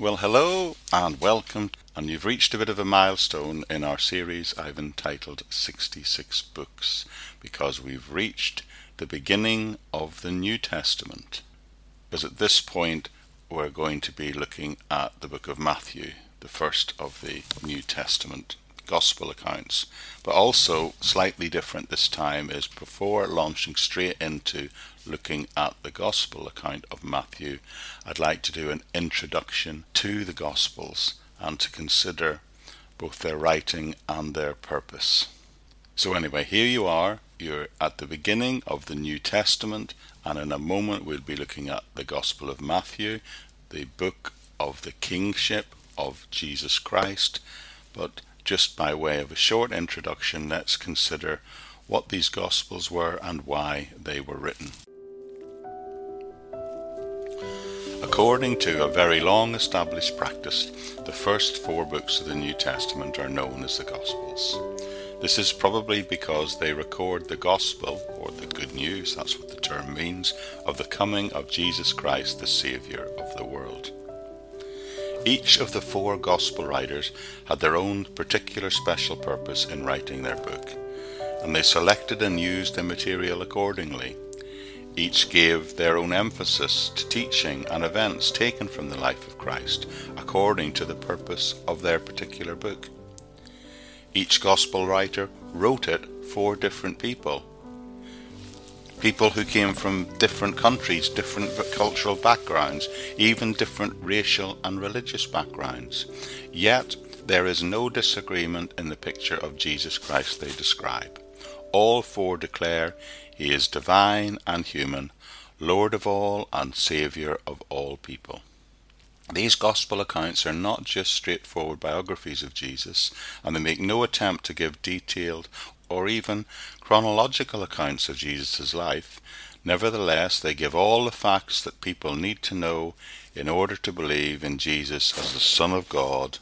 Well, hello and welcome. And you've reached a bit of a milestone in our series I've entitled 66 Books because we've reached the beginning of the New Testament. Because at this point, we're going to be looking at the book of Matthew, the first of the New Testament gospel accounts, but also slightly different this time is before launching straight into looking at the gospel account of Matthew, I'd like to do an introduction to the gospels and to consider both their writing and their purpose. So, anyway, here you are. You're at the beginning of the New Testament, and in a moment we'll be looking at the Gospel of Matthew, the book of the kingship of Jesus Christ. But just by way of a short introduction, let's consider what these Gospels were and why they were written. According to a very long established practice, the first four books of the New Testament are known as the Gospels. This is probably because they record the gospel, or the good news, that's what the term means, of the coming of Jesus Christ, the Saviour of the world. Each of the four gospel writers had their own particular special purpose in writing their book, and they selected and used the material accordingly. Each gave their own emphasis to teaching and events taken from the life of Christ according to the purpose of their particular book. Each gospel writer wrote it for different people people who came from different countries, different cultural backgrounds, even different racial and religious backgrounds. Yet there is no disagreement in the picture of Jesus Christ they describe. All four declare he is divine and human, Lord of all and Saviour of all people. These Gospel accounts are not just straightforward biographies of Jesus, and they make no attempt to give detailed or even chronological accounts of Jesus' life, nevertheless they give all the facts that people need to know in order to believe in Jesus as the Son of God,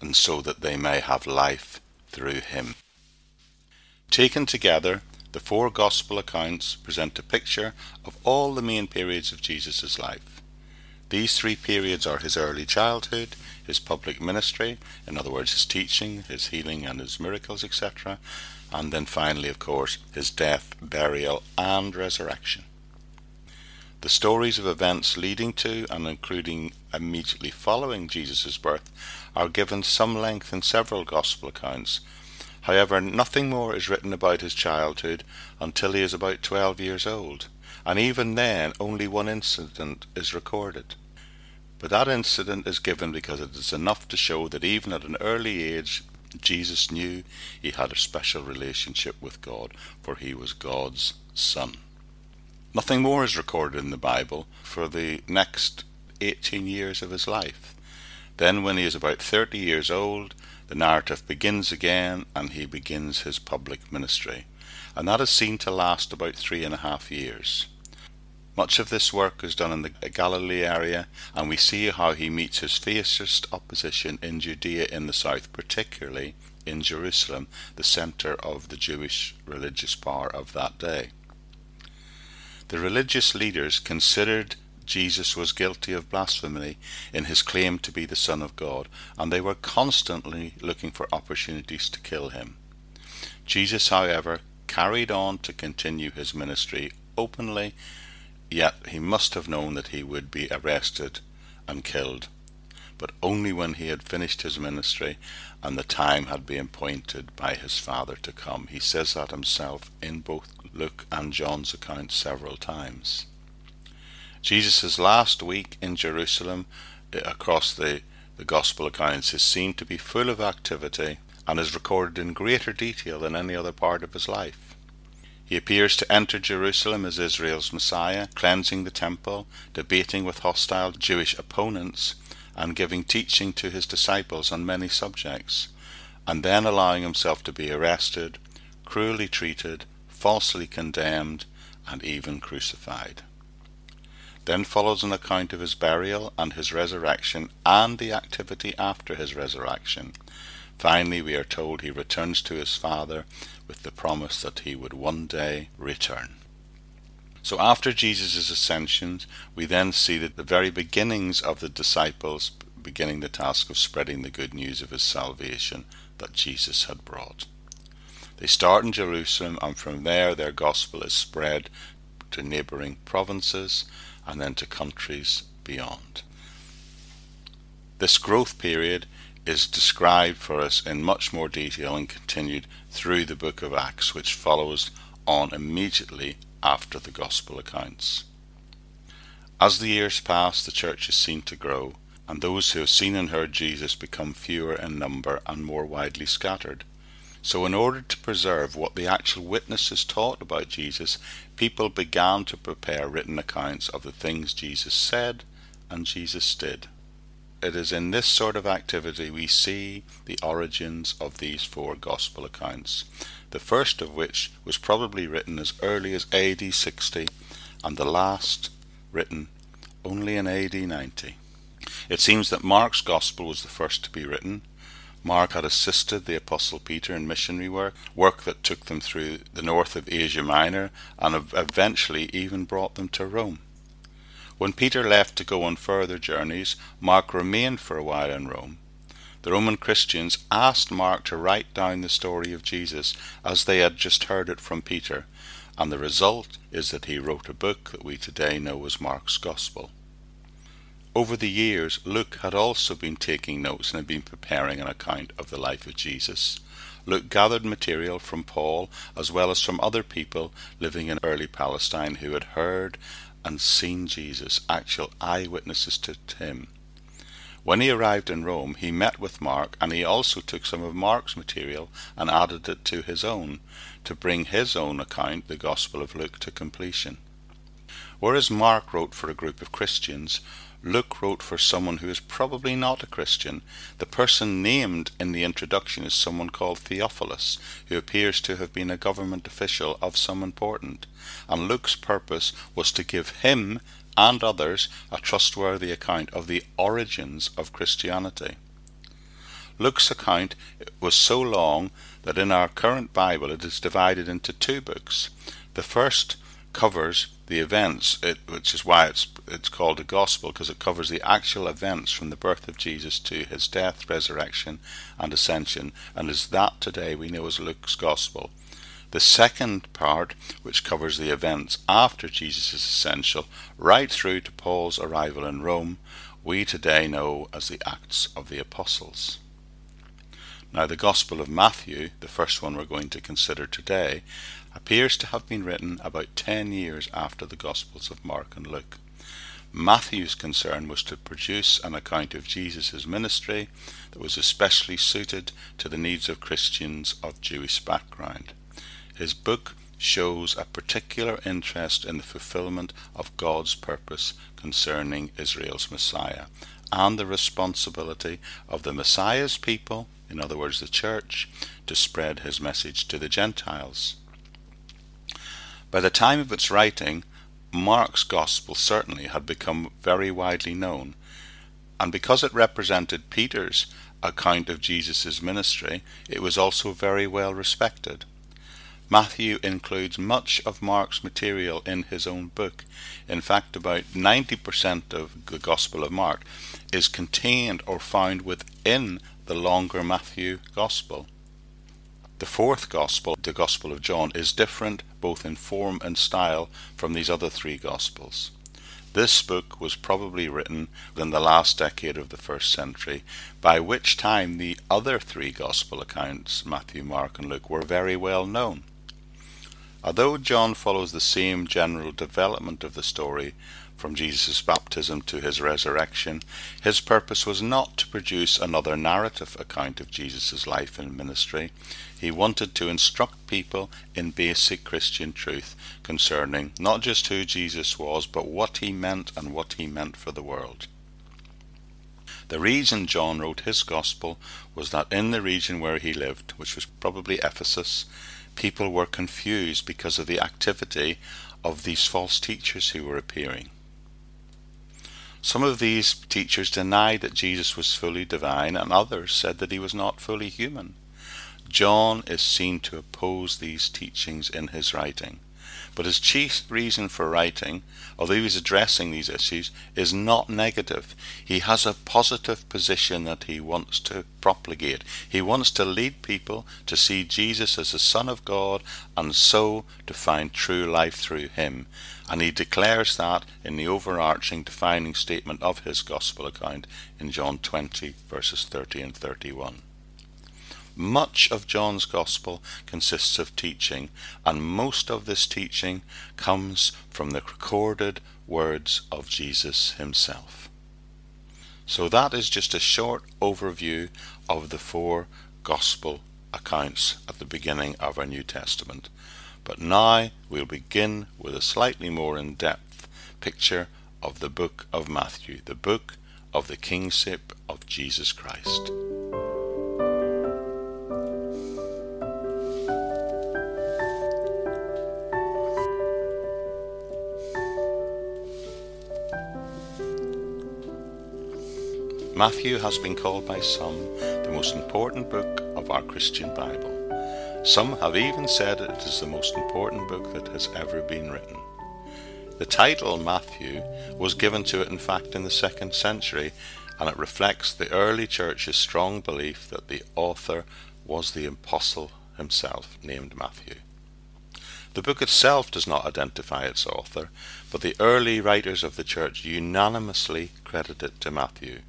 and so that they may have life through him. Taken together, the four Gospel accounts present a picture of all the main periods of Jesus' life. These three periods are his early childhood, his public ministry, in other words, his teaching, his healing, and his miracles, etc., and then finally, of course, his death, burial, and resurrection. The stories of events leading to and including immediately following Jesus' birth are given some length in several Gospel accounts. However, nothing more is written about his childhood until he is about 12 years old, and even then only one incident is recorded. But that incident is given because it is enough to show that even at an early age Jesus knew he had a special relationship with God, for he was God's Son. Nothing more is recorded in the Bible for the next 18 years of his life. Then, when he is about 30 years old, the narrative begins again and he begins his public ministry. And that is seen to last about three and a half years. Much of this work is done in the Galilee area, and we see how he meets his fiercest opposition in Judea in the south, particularly in Jerusalem, the centre of the Jewish religious power of that day. The religious leaders considered Jesus was guilty of blasphemy in his claim to be the Son of God, and they were constantly looking for opportunities to kill him. Jesus, however, carried on to continue his ministry openly Yet he must have known that he would be arrested and killed, but only when he had finished his ministry and the time had been appointed by his Father to come. He says that himself in both Luke and John's accounts several times. Jesus' last week in Jerusalem eh, across the, the Gospel accounts is seen to be full of activity and is recorded in greater detail than any other part of his life. He appears to enter Jerusalem as Israel's Messiah, cleansing the temple, debating with hostile Jewish opponents, and giving teaching to his disciples on many subjects, and then allowing himself to be arrested, cruelly treated, falsely condemned, and even crucified. Then follows an account of his burial and his resurrection and the activity after his resurrection. Finally, we are told he returns to his Father with the promise that he would one day return. So after Jesus' ascension, we then see that the very beginnings of the disciples beginning the task of spreading the good news of his salvation that Jesus had brought. They start in Jerusalem, and from there their gospel is spread to neighboring provinces and then to countries beyond. This growth period is described for us in much more detail and continued through the book of Acts, which follows on immediately after the gospel accounts. As the years pass, the church is seen to grow, and those who have seen and heard Jesus become fewer in number and more widely scattered. So, in order to preserve what the actual witnesses taught about Jesus, people began to prepare written accounts of the things Jesus said and Jesus did. It is in this sort of activity we see the origins of these four Gospel accounts, the first of which was probably written as early as AD 60 and the last written only in AD 90. It seems that Mark's Gospel was the first to be written. Mark had assisted the Apostle Peter in missionary work, work that took them through the north of Asia Minor and eventually even brought them to Rome. When Peter left to go on further journeys, Mark remained for a while in Rome. The Roman Christians asked Mark to write down the story of Jesus as they had just heard it from Peter, and the result is that he wrote a book that we today know as Mark's Gospel. Over the years, Luke had also been taking notes and had been preparing an account of the life of Jesus. Luke gathered material from Paul as well as from other people living in early Palestine who had heard and seen Jesus, actual eyewitnesses to him. When he arrived in Rome, he met with Mark, and he also took some of Mark's material and added it to his own, to bring his own account, the Gospel of Luke, to completion. Whereas Mark wrote for a group of Christians, Luke wrote for someone who is probably not a Christian. The person named in the introduction is someone called Theophilus, who appears to have been a government official of some importance. And Luke's purpose was to give him and others a trustworthy account of the origins of Christianity. Luke's account was so long that in our current Bible it is divided into two books. The first covers the events, it, which is why it's it's called a gospel because it covers the actual events from the birth of Jesus to his death, resurrection, and ascension, and is that today we know as Luke's gospel. The second part, which covers the events after Jesus' ascension, right through to Paul's arrival in Rome, we today know as the Acts of the Apostles. Now, the Gospel of Matthew, the first one we're going to consider today, appears to have been written about ten years after the Gospels of Mark and Luke. Matthew's concern was to produce an account of Jesus' ministry that was especially suited to the needs of Christians of Jewish background. His book shows a particular interest in the fulfillment of God's purpose concerning Israel's Messiah and the responsibility of the Messiah's people, in other words, the church, to spread his message to the Gentiles. By the time of its writing, Mark's Gospel certainly had become very widely known, and because it represented Peter's account of Jesus' ministry, it was also very well respected. Matthew includes much of Mark's material in his own book. In fact, about 90% of the Gospel of Mark is contained or found within the longer Matthew Gospel. The fourth Gospel, the Gospel of John, is different both in form and style from these other three Gospels. This book was probably written in the last decade of the first century, by which time the other three Gospel accounts, Matthew, Mark, and Luke, were very well known. Although John follows the same general development of the story, from Jesus' baptism to his resurrection, his purpose was not to produce another narrative account of Jesus' life and ministry. He wanted to instruct people in basic Christian truth concerning not just who Jesus was, but what he meant and what he meant for the world. The reason John wrote his gospel was that in the region where he lived, which was probably Ephesus, people were confused because of the activity of these false teachers who were appearing. Some of these teachers denied that Jesus was fully divine, and others said that he was not fully human. John is seen to oppose these teachings in his writing. But his chief reason for writing, although he addressing these issues, is not negative. He has a positive position that he wants to propagate. He wants to lead people to see Jesus as the Son of God and so to find true life through him. And he declares that in the overarching defining statement of his gospel account in John 20, verses 30 and 31. Much of John's Gospel consists of teaching, and most of this teaching comes from the recorded words of Jesus himself. So that is just a short overview of the four Gospel accounts at the beginning of our New Testament. But now we'll begin with a slightly more in depth picture of the book of Matthew, the book of the kingship of Jesus Christ. Matthew has been called by some the most important book of our Christian Bible. Some have even said it is the most important book that has ever been written. The title Matthew was given to it, in fact, in the second century, and it reflects the early church's strong belief that the author was the apostle himself, named Matthew. The book itself does not identify its author, but the early writers of the church unanimously credit it to Matthew.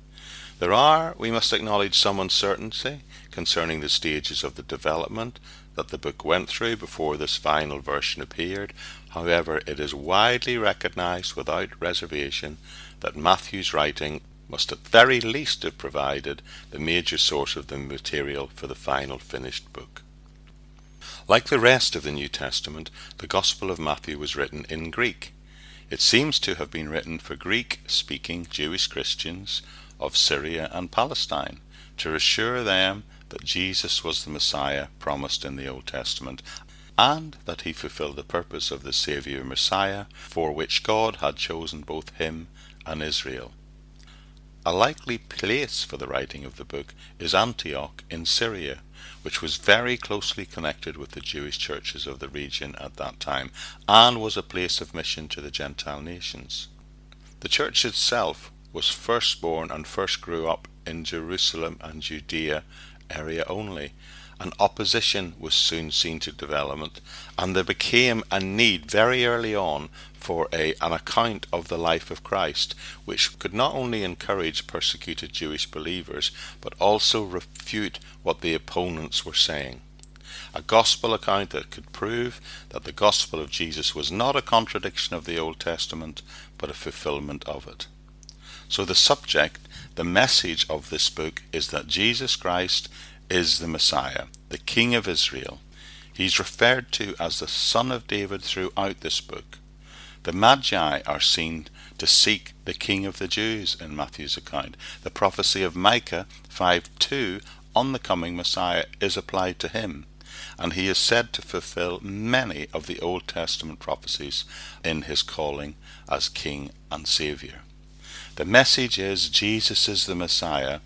There are, we must acknowledge, some uncertainty concerning the stages of the development that the book went through before this final version appeared. However, it is widely recognized without reservation that Matthew's writing must at very least have provided the major source of the material for the final finished book. Like the rest of the New Testament, the Gospel of Matthew was written in Greek. It seems to have been written for Greek speaking Jewish Christians of Syria and Palestine to assure them that Jesus was the Messiah promised in the Old Testament and that he fulfilled the purpose of the Saviour Messiah for which God had chosen both him and Israel. A likely place for the writing of the book is Antioch in Syria, which was very closely connected with the Jewish churches of the region at that time and was a place of mission to the Gentile nations. The church itself was first born and first grew up in Jerusalem and Judea area only. An opposition was soon seen to development, and there became a need very early on for a, an account of the life of Christ, which could not only encourage persecuted Jewish believers, but also refute what the opponents were saying. A gospel account that could prove that the gospel of Jesus was not a contradiction of the Old Testament, but a fulfillment of it. So the subject, the message of this book is that Jesus Christ is the Messiah, the King of Israel. He's referred to as the Son of David throughout this book. The Magi are seen to seek the King of the Jews in Matthew's account. The prophecy of Micah 5:2 on the coming Messiah is applied to him, and he is said to fulfill many of the Old Testament prophecies in his calling as King and Saviour. The message is Jesus is the Messiah,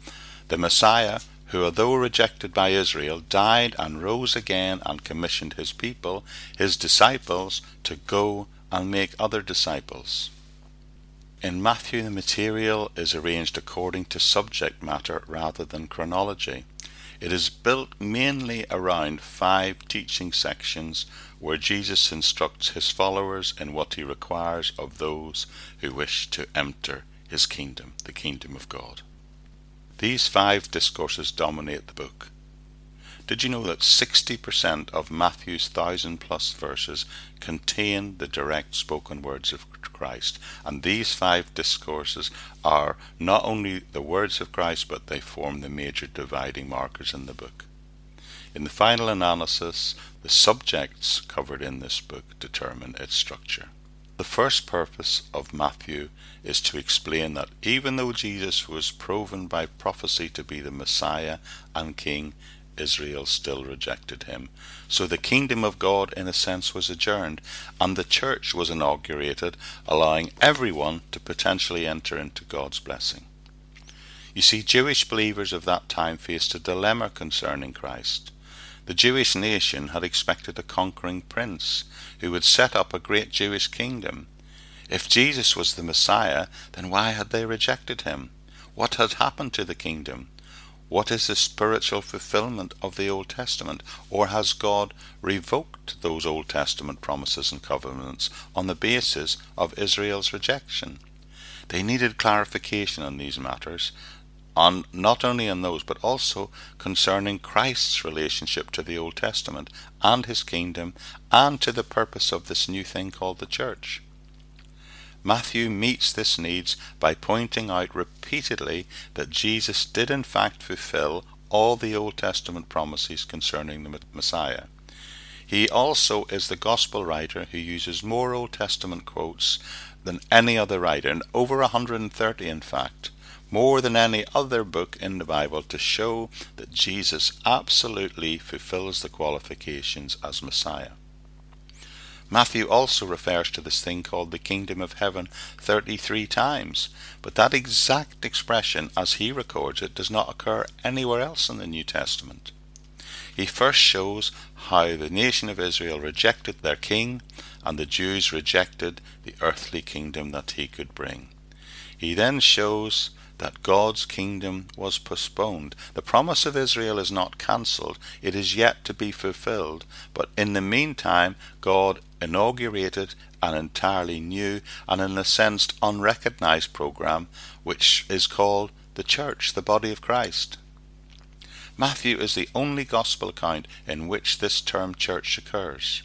the Messiah who, although rejected by Israel, died and rose again and commissioned his people, his disciples, to go and make other disciples. In Matthew, the material is arranged according to subject matter rather than chronology. It is built mainly around five teaching sections where Jesus instructs his followers in what he requires of those who wish to enter his kingdom, the kingdom of God. These five discourses dominate the book. Did you know that 60% of Matthew's thousand plus verses contain the direct spoken words of Christ? And these five discourses are not only the words of Christ, but they form the major dividing markers in the book. In the final analysis, the subjects covered in this book determine its structure. The first purpose of Matthew is to explain that even though Jesus was proven by prophecy to be the Messiah and King, Israel still rejected him. So the kingdom of God, in a sense, was adjourned, and the church was inaugurated, allowing everyone to potentially enter into God's blessing. You see, Jewish believers of that time faced a dilemma concerning Christ. The Jewish nation had expected a conquering prince who would set up a great Jewish kingdom. If Jesus was the Messiah, then why had they rejected him? What had happened to the kingdom? What is the spiritual fulfillment of the Old Testament? Or has God revoked those Old Testament promises and covenants on the basis of Israel's rejection? They needed clarification on these matters, on not only on those, but also concerning Christ's relationship to the Old Testament and his kingdom and to the purpose of this new thing called the church. Matthew meets this needs by pointing out repeatedly that Jesus did in fact fulfill all the Old Testament promises concerning the Messiah. He also is the gospel writer who uses more Old Testament quotes than any other writer, and over 130 in fact, more than any other book in the Bible to show that Jesus absolutely fulfills the qualifications as Messiah. Matthew also refers to this thing called the kingdom of heaven 33 times, but that exact expression, as he records it, does not occur anywhere else in the New Testament. He first shows how the nation of Israel rejected their king, and the Jews rejected the earthly kingdom that he could bring. He then shows that God's kingdom was postponed. The promise of Israel is not cancelled, it is yet to be fulfilled. But in the meantime, God inaugurated an entirely new and, in a sense, unrecognized program, which is called the Church, the body of Christ. Matthew is the only gospel account in which this term church occurs.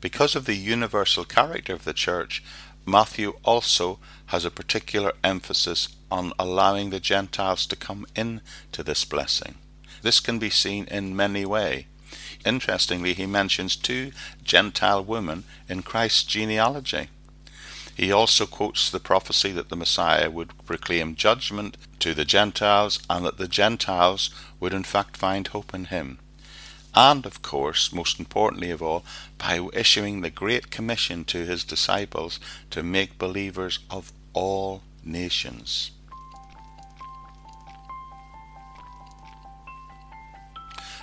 Because of the universal character of the church, Matthew also has a particular emphasis on allowing the Gentiles to come in to this blessing. This can be seen in many ways. Interestingly, he mentions two Gentile women in Christ's genealogy. He also quotes the prophecy that the Messiah would proclaim judgment to the Gentiles and that the Gentiles would in fact find hope in him. And, of course, most importantly of all, by issuing the Great Commission to his disciples to make believers of all nations.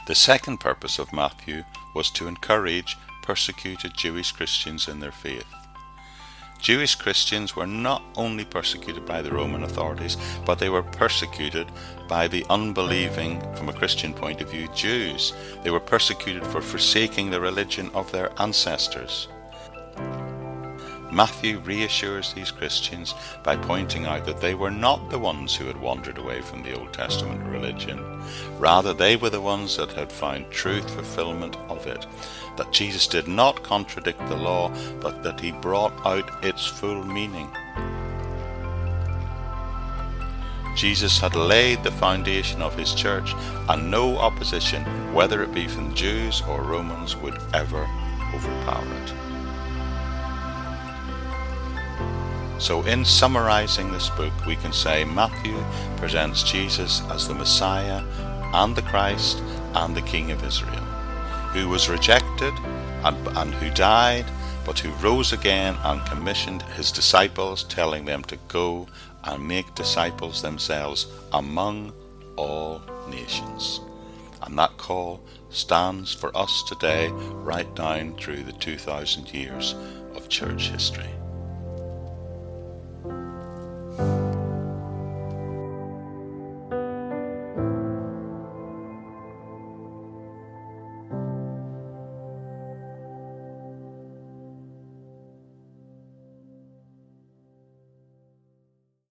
The second purpose of Matthew was to encourage persecuted Jewish Christians in their faith. Jewish Christians were not only persecuted by the Roman authorities, but they were persecuted by the unbelieving, from a Christian point of view, Jews. They were persecuted for forsaking the religion of their ancestors. Matthew reassures these Christians by pointing out that they were not the ones who had wandered away from the Old Testament religion. Rather, they were the ones that had found truth fulfillment of it. That Jesus did not contradict the law, but that he brought out its full meaning. Jesus had laid the foundation of his church, and no opposition, whether it be from Jews or Romans, would ever overpower it. So, in summarizing this book, we can say Matthew presents Jesus as the Messiah and the Christ and the King of Israel, who was rejected and, and who died, but who rose again and commissioned his disciples, telling them to go and make disciples themselves among all nations. And that call stands for us today, right down through the 2,000 years of church history.